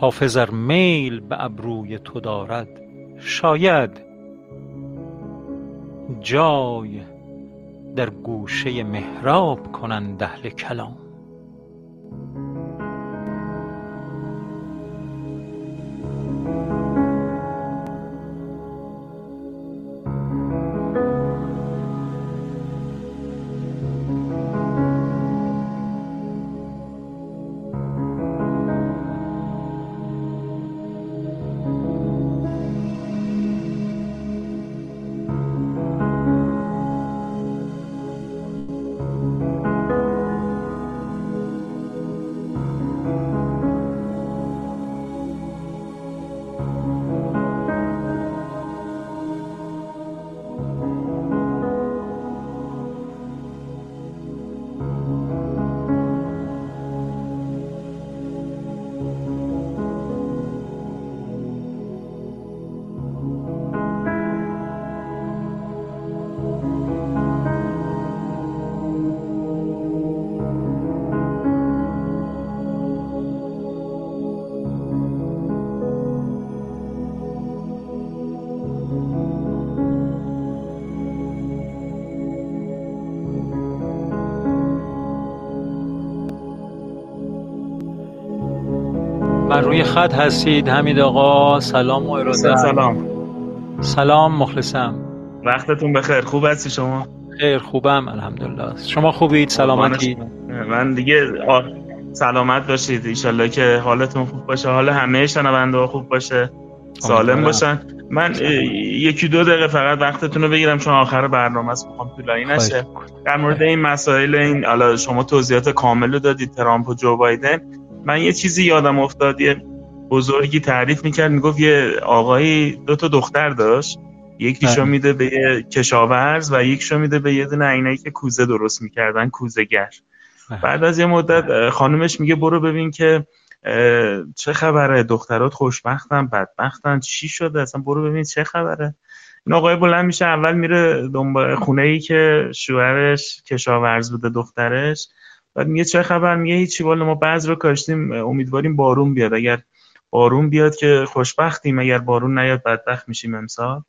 حافظ میل به ابروی تو دارد. شاید جای در گوشه محراب کنند اهل کلام. روی خط هستید حمید آقا. سلام و ارادت. سلام. سلام. مخلصم. وقتتون بخیر. خوب هستی شما؟ خیر خوبم الحمدلله. شما خوبید؟ سلامتید من دیگه آ... سلامت باشید. ایشالله که حالتون خوب باشه. حال همه شنونده خوب باشه. سالم باشن. من یکی دو دقیقه فقط وقتتون رو بگیرم چون آخر برنامه است. می‌خوام طولانی نشه. در مورد این مسائل این حالا شما توضیحات کامل رو دادید. ترامپ و جو بایدن. من یه چیزی یادم افتاد یه بزرگی تعریف می‌کرد می‌گفت یه آقایی دو تا دختر داشت یکیشو میده به یه کشاورز و یکیشو میده به یه دونه عینایی که کوزه درست می‌کردن کوزهگر. بعد از یه مدت خانمش میگه برو ببین که چه خبره دخترات خوشبختن بدبختن چی شده اصلا برو ببین چه خبره. این آقای بلند میشه اول میره دنبال خونه ای که شوهرش کشاورز بوده دخترش. بعد میگه چه خبر؟ میگه هیچی. والا ما بعض رو کاشتیم امیدواریم بارون بیاد. اگر بارون بیاد که خوشبختیم. اگر بارون نیاد بدبخت میشیم امسال.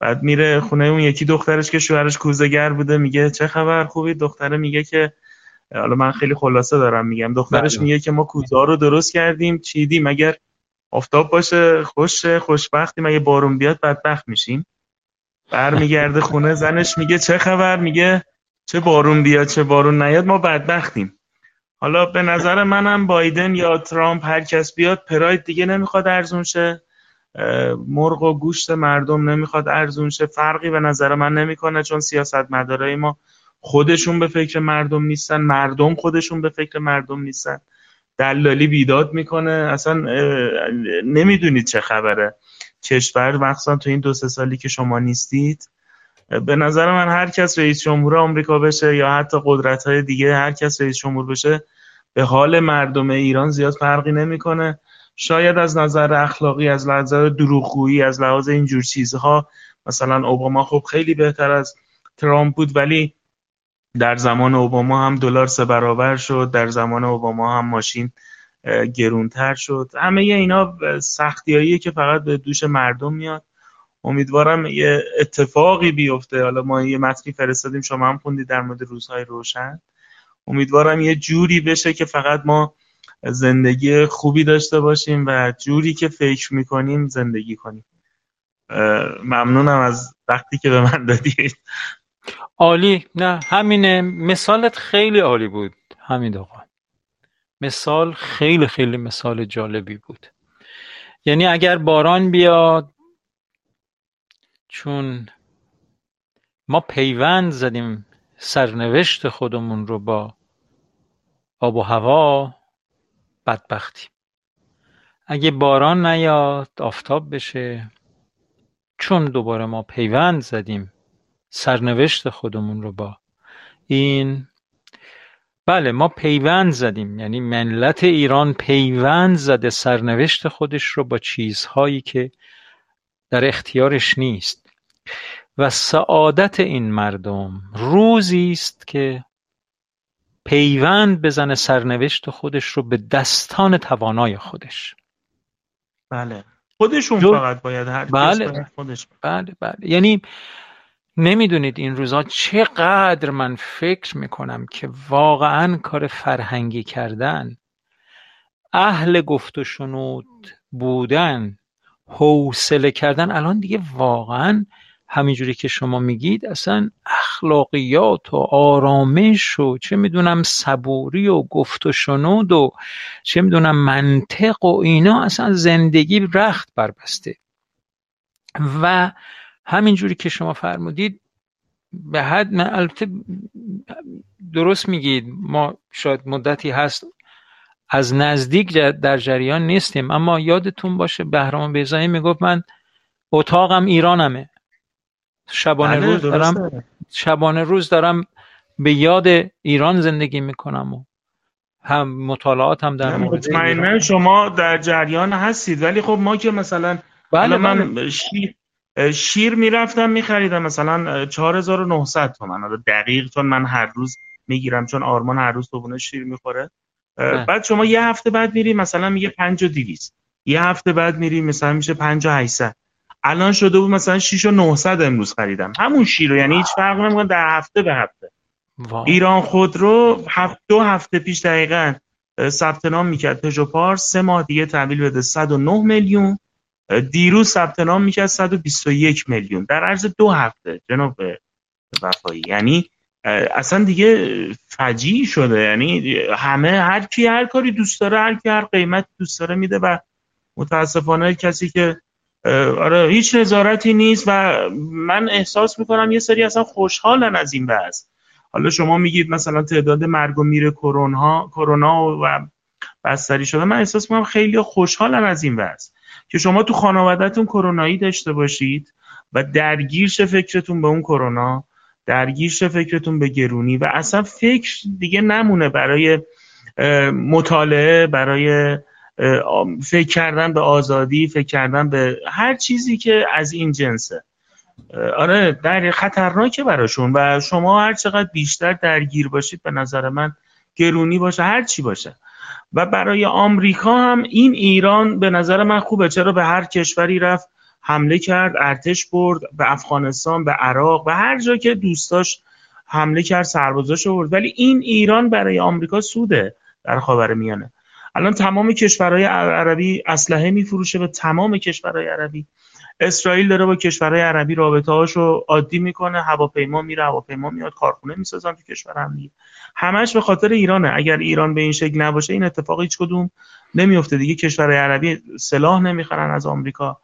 بعد میره خونه اون یکی دخترش که شوهرش کوزهگر بوده. میگه چه خبر؟ خوبی؟ دختره میگه که حالا من خیلی خلاصه دارم میگم. دخترش بله. میگه که ما کوزه رو درست کردیم چیدیم. اگر آفتاب باشه خوش خوشبختیم. اگه بارون بیاد بدبخت میشیم. برمیگرده خونه زنش میگه چه خبر؟ میگه چه بارون بیاد چه بارون نیاد ما بدبختیم. حالا به نظر منم بایدن یا ترامپ هر کس بیاد پراید دیگه نمی‌خواد ارزون شه. مرغ و گوشت مردم نمی‌خواد ارزون شه. فرقی به نظر من نمی‌کنه چون سیاست مدارای ما خودشون به فکر مردم نیستن مردم خودشون به فکر مردم نیستن. دلالی بیداد می‌کنه. اصلا نمی‌دونید چه خبره. کشور مخصوصا تو این دو سه سالی که شما نیستید به نظر من هر کس رئیس جمهور آمریکا بشه یا حتی قدرت های دیگه هر کس رئیس جمهور بشه به حال مردم ایران زیاد فرقی نمی‌کنه. شاید از نظر اخلاقی از نظر دروغگویی از لحاظ اینجور چیزها مثلا اوباما خب خیلی بهتر از ترامپ بود ولی در زمان اوباما هم دلار سه برابر شد در زمان اوباما هم ماشین گرونتر شد. همه اینا سختیاییه که فقط به دوش مردم میاد. امیدوارم یه اتفاقی بیفته. حالا ما یه متنی فرستادیم شما هم خوندید در مورد روزهای روشن. امیدوارم یه جوری بشه که فقط ما زندگی خوبی داشته باشیم و جوری که فکر می‌کنیم زندگی کنیم. ممنونم از وقتی که به من دادید. عالی. نه همینه. مثالت خیلی عالی بود همین آقا. مثال خیلی خیلی مثال جالبی بود. یعنی اگر باران بیاد چون ما پیوند زدیم سرنوشت خودمون رو با آب و هوا بدبختی اگه باران نیاد آفتاب بشه چون دوباره ما پیوند زدیم سرنوشت خودمون رو با این بله ما پیوند زدیم. یعنی ملت ایران پیوند زده سرنوشت خودش رو با چیزهایی که در اختیارش نیست. و سعادت این مردم روزی است که پیوند بزنه سرنوشت خودش رو به دستان توانای خودش. بله. خودشون فقط باید هر بله. خودش بله بله. یعنی نمی‌دونید این روزا چقدر من فکر می‌کنم که واقعا کار فرهنگی کردن اهل گفت و شنود بودن حوصله کردن الان دیگه واقعا همینجوری که شما میگید اصلا اخلاقیات و آرامش و چه می‌دونم صبوری و گفت و شنود و چه می‌دونم منطق و اینا اصلا زندگی رخت بربسته و همینجوری که شما فرمودید به حد من البته درست میگید ما شاید مدتی هست از نزدیک در جریان نیستیم اما یادتون باشه بهرام بیزایی می‌گفت من اتاقم ایرانمه. شبانه بله، روز دارم شبانه روز دارم به یاد ایران زندگی می‌کنم و هم مطالعات هم در مورد شما در جریان هستید ولی خب ما که مثلا بله من بله. شیر, شیر می‌رفتم میخریدم مثلا 4900 تومن. دقیق چون من هر روز می‌گیرم چون آرمان هر روز صبحونه شیر می‌خوره. بله. بعد شما یه هفته بعد میری مثلا میگه 5 و 200 یه هفته بعد میری مثلا میشه 5 و 800 الان شده بود مثلا 6 و 900 امروز خریدم. همون شیر رو یعنی هیچ فرق نمی‌کنه در هفته به هفته. ایران خودرو هفت دو هفته پیش دقیقا ثبت نام می‌کرد. پژو پارس سه ماه دیگه تحویل بده 109 میلیون. دیروز ثبت نام می‌کرد 121 میلیون. در عرض دو هفته جناب وفایی. یعنی اصلا دیگه فجیع شده. یعنی همه هر کی هر کاری دوست داره هر کی هر قیمت دوست داره میده و متاسفانه کسی که آره هیچ نظارتی نیست و من احساس می‌کنم یه سری اصلا خوشحالن از این بحث. حالا شما میگید مثلا تعداد مرگ و میر کرونا کرونا و بستری شده. من احساس می‌کنم خیلی خوشحالن از این بحث. که شما تو خانوادهتون کرونایی داشته باشید و درگیر شه فکرتون به اون کرونا درگیر شه فکرتون به گرونی و اصلا فکر دیگه نمونه برای مطالعه برای فکر کردن به آزادی فکر کردن به هر چیزی که از این جنسه. آره در خطرناکه براشون و شما هر چقدر بیشتر درگیر باشید به نظر من گرونی باشه هر چی باشه. و برای آمریکا هم این ایران به نظر من خوبه. چرا؟ به هر کشوری رفت حمله کرد ارتش برد به افغانستان به عراق و هر جا که دوستاش حمله کرد سربازاش برد. ولی این ایران برای آمریکا سوده در خاور میانه الان تمام کشورهای عربی اسلحه میفروشه به تمام کشورهای عربی. اسرائیل داره با کشورهای عربی رابطه هاشو عادی می‌کنه هواپیما میره هواپیما میاد کارخونه می‌سازن تو کشور هم دیگه. همش به خاطر ایرانه. اگر ایران به این شکل نباشه این اتفاق هیچ کدوم نمیفته دیگه. کشورهای عربی سلاح نمی‌خرن از آمریکا.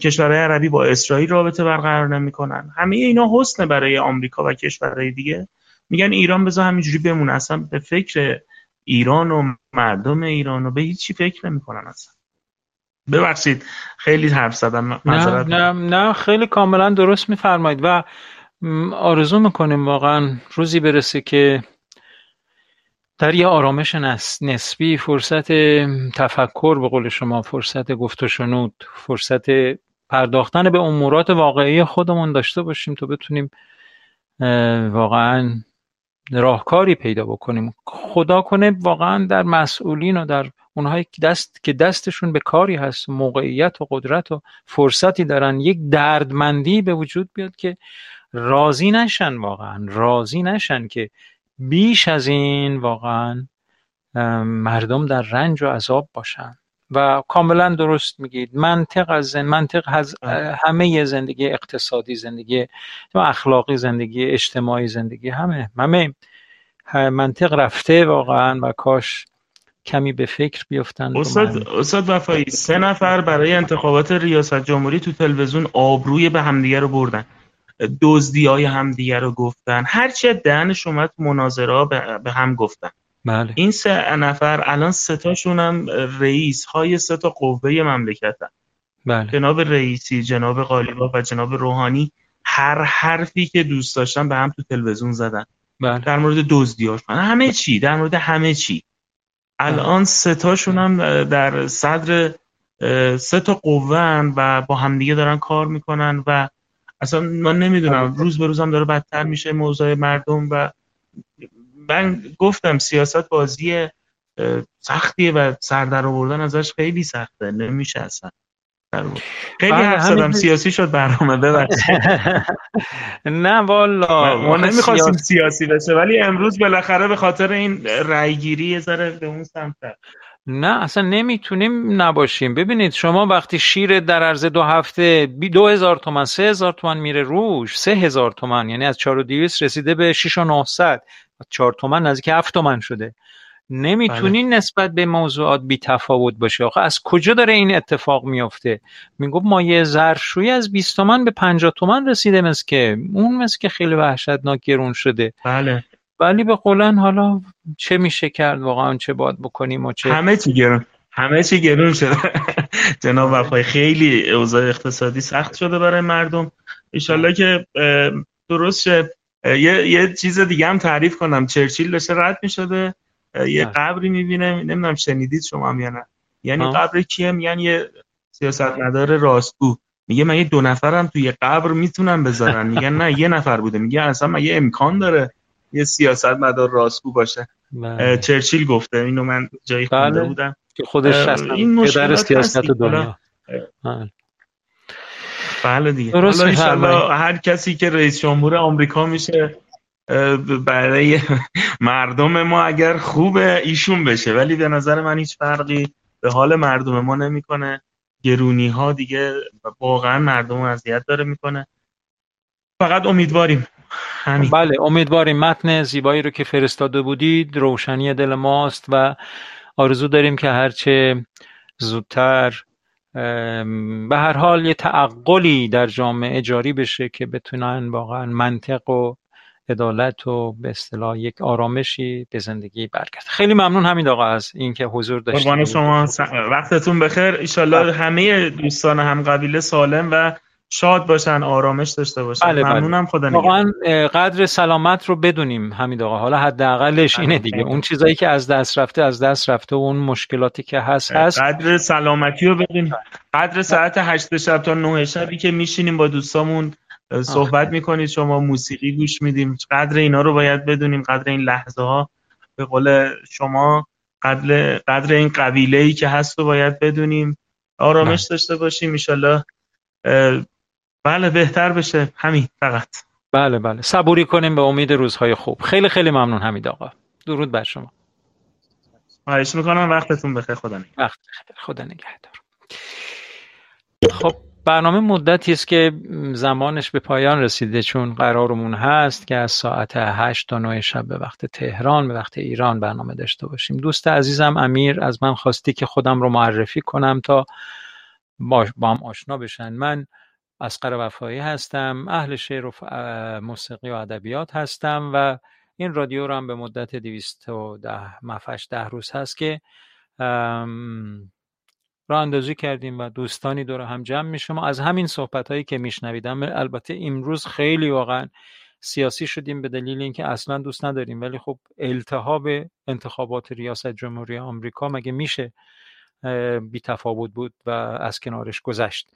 کشورهای عربی با اسرائیل رابطه برقرار نمی‌کنن. همه اینا حسنه برای آمریکا و کشورهای دیگه. میگن ایران بذار همینجوری بمونه. اصلا به فکر ایران و مردم ایران و به هیچی فکر نمی‌کنن اصلا. ببخشید خیلی حرف زدم نه نه نه خیلی کاملا درست میفرمایید و آرزو می‌کنیم واقعا روزی برسه که در یه آرامش نسبی فرصت تفکر به قول شما فرصت گفت و شنود فرصت پرداختن به امورات واقعی خودمون داشته باشیم تا بتونیم واقعا راهکاری پیدا بکنیم. خدا کنه واقعا در مسئولین و در اونهایی که دست که دستشون به کاری هست موقعیت و قدرت و فرصتی دارن یک دردمندی به وجود بیاد که راضی نشن واقعا راضی نشن که بیش از این واقعا مردم در رنج و عذاب باشن. و کاملا درست میگید. منطق از زن... منطق از همه زندگی اقتصادی زندگی اخلاقی زندگی اجتماعی زندگی همه همه. منطق رفته واقعا و کاش کمی به فکر بیفتن استاد استاد وفایی سه نفر برای انتخابات ریاست جمهوری تو تلویزیون آبروی به همدیگه رو بردن. دزدی های همدیگه رو گفتن. هرچی دهنش اومد مناظره به هم گفتن. بله. این سه نفر الان ستاشون هم رئیس های سه تا قوه مملکتن بله. جناب رئیسی جناب قالیباف و جناب روحانی هر حرفی که دوست داشتن به هم تو تلویزیون زدن بله. در مورد دزدیاش همه چی در مورد همه چی الان ستاشون هم در صدر سه تا قوه و با همدیگه دارن کار می‌کنن و اصلا من نمی‌دونم روز به روزم داره بدتر میشه موضوع مردم و من گفتم سیاست بازی سختیه و سردر آوردن ازش خیلی سخته نمیشه اصلا خیلی بله، حرف زدم سیاسی شد برنامه ببخشید. نه والا ما نمی‌خواستیم سیاسی. بشه ولی امروز بالاخره به خاطر این رأیگیری یه ذره به اون سمت نه اصلا نمی‌تونیم نباشیم. ببینید شما وقتی شیر در عرض دو هفته دو هزار تومن سه هزار تومن میره روش سه هزار تومن یعنی از چار و دیویس رسیده به شیش و نهصد چهار تومن نزدیک هفت تومن شده. نمی‌تونی بله. نسبت به موضوعات بی تفاوت باشه آخه از کجا داره این اتفاق میفته می‌گفت مایه ظرفشویی از 20 تومن به 50 تومن رسیده مثل که اون مثل که خیلی وحشتناک گرون شده. بله. ولی به قولن حالا چه میشه کرد؟ واقعا چه باید بکنیم و چه همه چی گرون همه چی گرون شده. جناب وفای خیلی اوضاع اقتصادی سخت شده برای مردم. ایشالله که درست شه. یه, یه چیز دیگه هم تعریف کنم. چرچیل داشته رد می‌شده. یه قبری می‌بینه. نمی‌دونم شنیدید شما هم یا نه. یعنی آه. قبر کیه میگن یه سیاستمدار راستگو. میگه من یه دو نفرم توی یه قبر می‌تونم بذارن. میگن نه یه نفر بوده. میگه اصلا من یه امکان داره یه سیاستمدار راستگو باشه. بله. چرچیل گفته. اینو من جایی خونده بله. بودم. که خودش این پدر سیاست دنیا. بله. دیگه. حالا هر کسی که رئیس جمهور آمریکا میشه برای مردم ما اگر خوبه ایشون بشه. ولی به نظر من هیچ فرقی به حال مردم ما نمی‌کنه. گرونی ها دیگه واقعا مردم اذیت داره می‌کنه. فقط امیدواریم. همین. بله امیدواریم. متن زیبایی رو که فرستاده بودید روشنی دل ماست و آرزو داریم که هرچه زودتر به هر حال یه تعقلی در جامعه جاری بشه که بتونن واقعا منطق و عدالت و به اصطلاح یک آرامشی به زندگی برگرد خیلی ممنون همین آقا از اینکه حضور داشتید. قربان شما وقتتون بخیر. ایشالله بله. همه دوستان هم قبیله سالم و شاد باشن آرامش داشته باشن. بله, بله. ممنونم خدا واقعا قدر سلامت رو بدونیم حمید آقا. حالا حداقلش اینه دیگه. اون چیزایی که از دست رفته از دست رفته و اون مشکلاتی که هست هست. قدر سلامتی رو بدونیم. قدر ساعت 8 شب تا 9 شبی که میشینیم با دوستامون صحبت می‌کنید. شما موسیقی گوش میدیم. قدر اینا رو باید بدونیم. قدر این لحظه ها به قول شما قدر, قدر این قبیله ای که هست رو باید بدونیم. آرامش بله. داشته باشیم ایشالله بله بهتر بشه. همین فقط. بله بله. صبوری کنیم به امید روزهای خوب. خیلی خیلی ممنون حمید آقا. درود بر شما. خواهش می‌کنم. وقتتون بخیر. خدا نگهدار. وقت خدا نگهدار. خب برنامه مدتی است که زمانش به پایان رسیده چون قرارمون هست که از ساعت 8 تا 9 شب به وقت تهران به وقت ایران برنامه داشته باشیم. دوست عزیزم امیر از من خواستی که خودم رو معرفی کنم تا با هم آشنا بشن. من اسقر وفایی هستم اهل شعر و موسیقی و ادبیات هستم و این رادیو رو هم به مدت 210 مفش ده روز هست که را اندازی کردیم و دوستانی دور هم جمع میشم از همین صحبت هایی که میشنویدم البته امروز خیلی واقعا سیاسی شدیم به دلیل اینکه اصلا دوست نداریم ولی خب التهاب انتخابات ریاست جمهوری آمریکا مگه میشه بی تفاوت بود و از کنارش گذشت.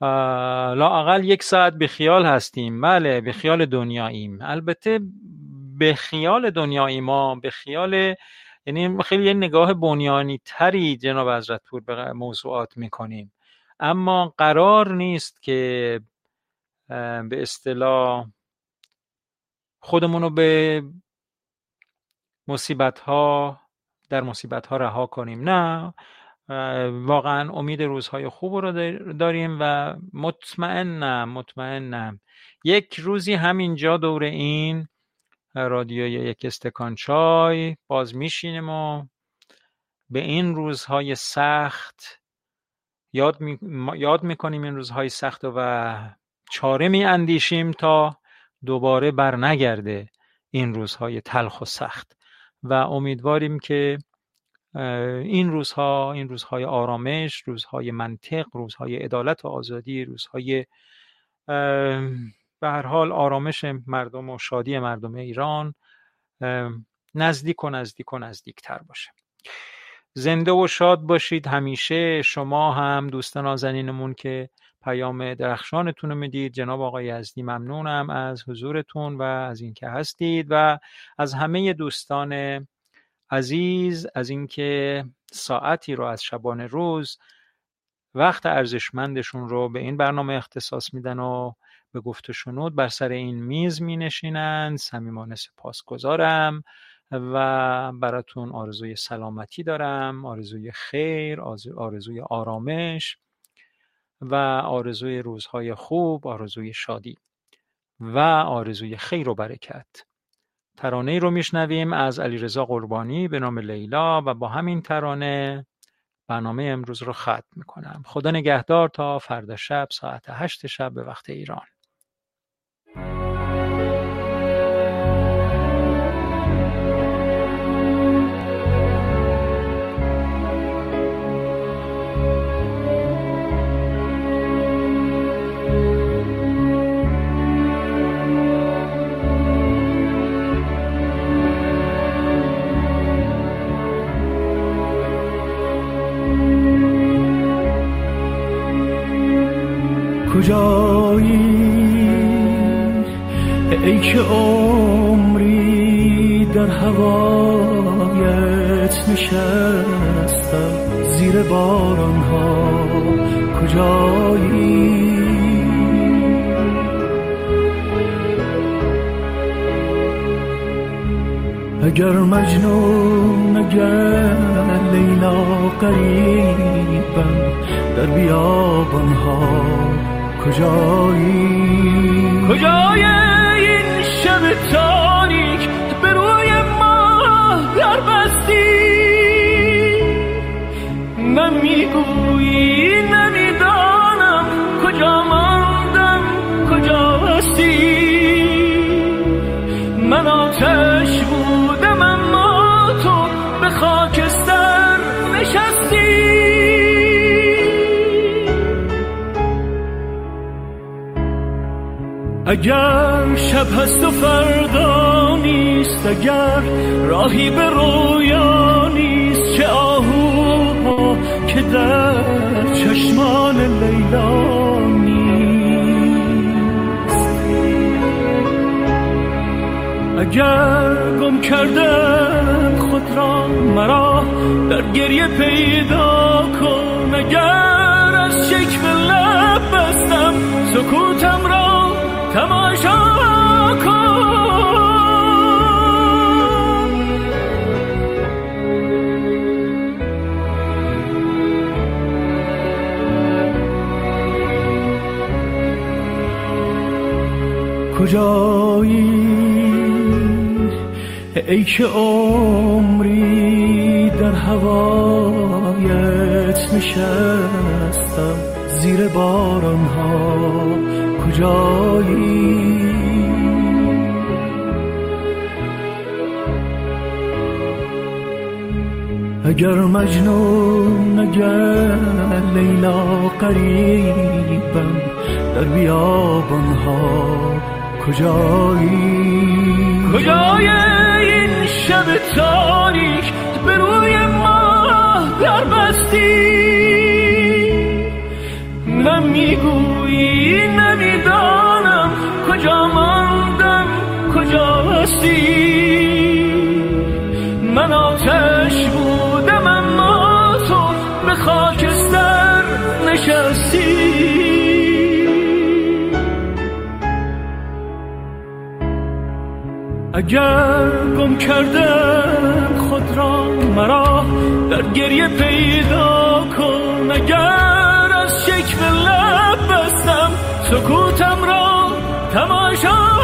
لاقل یک ساعت به خیال هستیم. بله به خیال دنیاییم. البته به خیال دنیایی ما به خیال یعنی خیلی یه نگاه بنیانی تری جناب حضرت پور به موضوعات می‌کنیم. اما قرار نیست که به اصطلاح خودمون رو به مصیبت ها در مصیبت ها رها کنیم. نه. واقعا امید روزهای خوب رو داریم و مطمئنم مطمئنم یک روزی همینجا دور این رادیوی یک استکان چای باز میشینیم و به این روزهای سخت یاد, می... یاد می‌کنیم این روزهای سخت و چاره می اندیشیم تا دوباره بر نگرده این روزهای تلخ و سخت و امیدواریم که این روزها این روزهای آرامش روزهای منطق روزهای عدالت و آزادی روزهای به هر حال آرامش مردم و شادی مردم ایران نزدیک و نزدیک و نزدیکتر باشه. زنده و شاد باشید همیشه. شما هم دوستان نازنینمون که پیام درخشانتون رو می‌دید. جناب آقای یزدی ممنونم از حضورتون و از اینکه هستید و از همه دوستان عزیز از اینکه ساعتی رو از شبانه روز وقت ارزشمندشون رو به این برنامه اختصاص میدن و به گفت و شنود بر سر این میز می نشینند صمیمانه سپاسگزارم و براتون آرزوی سلامتی دارم آرزوی خیر آرزوی آرامش و آرزوی روزهای خوب آرزوی شادی و آرزوی خیر و برکت. ترانه ای رو میشنویم از علیرضا قربانی به نام لیلا و با همین ترانه برنامه امروز رو ختم می‌کنم. خدا نگهدار تا فردا شب ساعت هشت شب به وقت ایران. کجایی؟ ای که عمری در هوایت نشستم زیر باران ها کجایی؟ اگر مجنون اگر لیلا قریبم در بیابان ها کجایی؟ کجای این شب تاریک به روی ما در بستی؟ نمی‌گویی نمی‌دانم کجا ماندم کجا بستی اگر شب هست و فردا نیست اگر راهی به رویا نیست چه آهو که در چشمان لیلا نیست. اگر گم کردم خود را مرا در گریه پیدا کن اگر از شکل لب بستم را تماشا ای که عمری در هوایت نشستم زیر بارانها. کجایی اگر مجنون اگر لیلا قریبم در بیابان ها کجایی؟ کجای این شب تاریک به روی ما در بستی؟ نمی‌گویی نمی‌دانم کجا ماندم کجا هستی. من آتش بودم اما تو به خاکستر نشستی. اگر گم کردم خود را مرا در گریه پیدا کن. اگر سکوتم را تماشا